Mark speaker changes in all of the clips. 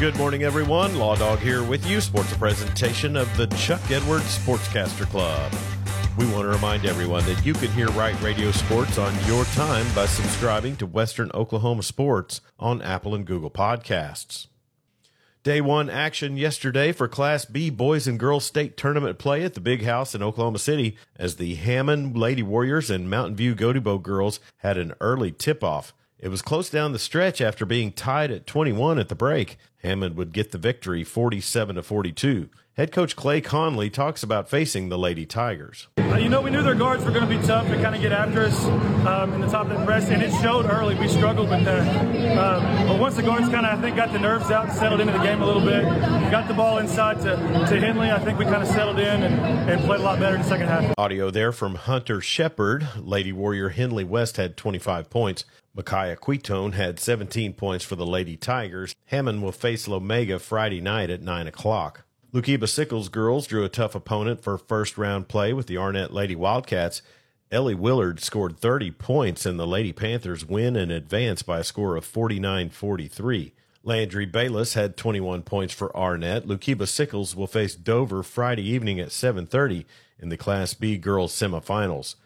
Speaker 1: Good morning, everyone. Law Dog here with you. Sports presentation of the Chuck Edwards Sportscaster Club. We want to remind everyone that you can hear Right Radio Sports on your time by subscribing to Western Oklahoma Sports on Apple and Google Podcasts. Day one action yesterday for Class B boys and girls state tournament play at the Big House in Oklahoma City as the Hammond Lady Warriors and Mountain View Gotebo girls had an early tip off. It was close down the stretch after being tied at 21 at the break. Hammond would get the victory 47 to 42. Head coach Clay Conley talks about facing the Lady Tigers.
Speaker 2: Uh, you know, we knew their guards were going to be tough and kind of get after us um, in the top of the press, and it showed early. We struggled with that. Um, once the guards kind of, I think, got the nerves out and settled into the game a little bit, got the ball inside to, to Henley, I think we kind of settled in and, and played a lot better in the second half.
Speaker 1: Audio there from Hunter Shepard. Lady Warrior Henley West had 25 points. Micaiah Quitone had 17 points for the Lady Tigers. Hammond will face Lomega Friday night at 9 o'clock. Lookeba Sickles girls drew a tough opponent for first round play with the Arnett Lady Wildcats. Ellie Willard scored 30 points and the Lady Panthers win and advance by a score of 49 43. Landry Bayless had 21 points for Arnett. Lookeba Sickles will face Dover Friday evening at 7:30 in the Class B girls semifinals.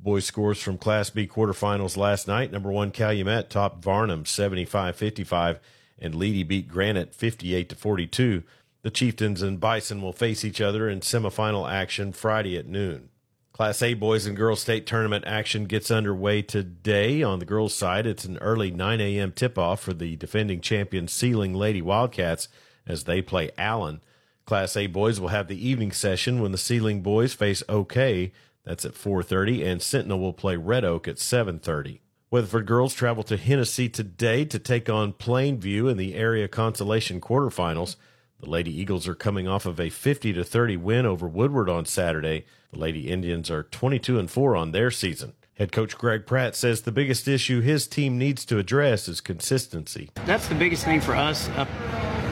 Speaker 1: Boys scores from Class B quarterfinals last night. Number 1 Calumet topped Varnum 75-55 and Leedey beat Granite 58 42. The Chieftains and Bison will face each other in semifinal action Friday at noon. Class A boys and girls state tournament action gets underway today. On the girls' side, it's an early 9 a.m. tip off for the defending champion Seiling Lady Wildcats as they play Allen. Class A boys will have the evening session when the Seiling boys face OK. That's at 4:30, and Sentinel will play Red Oak at 7:30. Weatherford girls travel to Hennessey today to take on Plainview in the area consolation quarterfinals. The Lady Eagles are coming off of a 50 to 30 win over Woodward on Saturday. The Lady Indians are 22 and 4 on their season. Head coach Greg Pratt says the biggest issue his team needs to address is consistency.
Speaker 3: That's the biggest thing for us up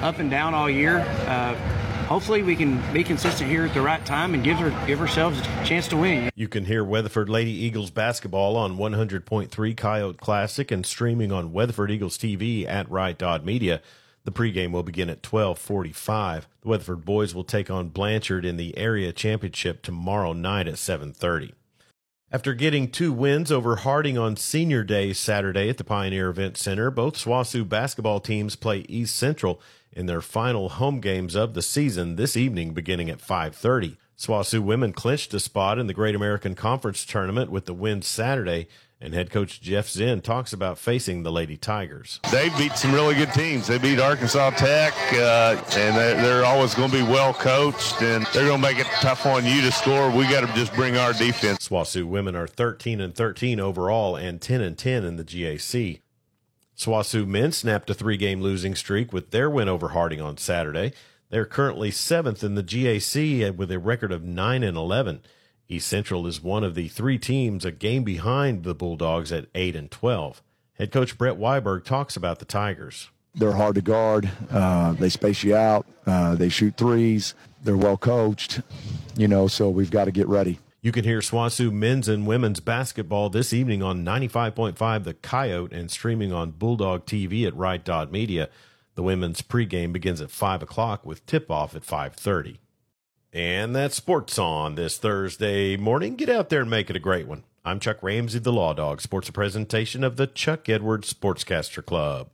Speaker 3: up and down all year. Uh, hopefully we can be consistent here at the right time and give her, give ourselves a chance to win.
Speaker 1: You can hear Weatherford Lady Eagles basketball on 100.3 Coyote Classic and streaming on Weatherford Eagles TV at Right Dot Media. The pregame will begin at 12:45. The Weatherford boys will take on Blanchard in the area championship tomorrow night at 7:30. After getting two wins over Harding on Senior Day Saturday at the Pioneer Event Center, both SWOSU basketball teams play East Central in their final home games of the season this evening beginning at 5:30. SWOSU women clinched a spot in the Great American Conference tournament with the win Saturday and head coach Jeff Zinn talks about facing the Lady Tigers.
Speaker 4: They beat some really good teams. They beat Arkansas Tech, uh, and they're, they're always going to be well coached, and they're going to make it tough on you to score. We got to just bring our defense.
Speaker 1: SWOSU women are 13 and 13 overall and 10 and 10 in the GAC. SWOSU men snapped a three-game losing streak with their win over Harding on Saturday. They're currently seventh in the GAC with a record of 9 and 11. East Central is one of the three teams a game behind the Bulldogs at 8 and 12. Head coach Brett Weiberg talks about the Tigers.
Speaker 5: They're hard to guard. Uh, they space you out. Uh, they shoot threes. They're well coached, you know, so we've got to get ready.
Speaker 1: You can hear SWOSU men's and women's basketball this evening on 95.5 The Coyote and streaming on Bulldog TV at Right Media. The women's pregame begins at 5 o'clock with tip off at 5.30. And that's sports on this Thursday morning. Get out there and make it a great one. I'm Chuck Ramsey, the Law Dog, sports a presentation of the Chuck Edwards Sportscaster Club.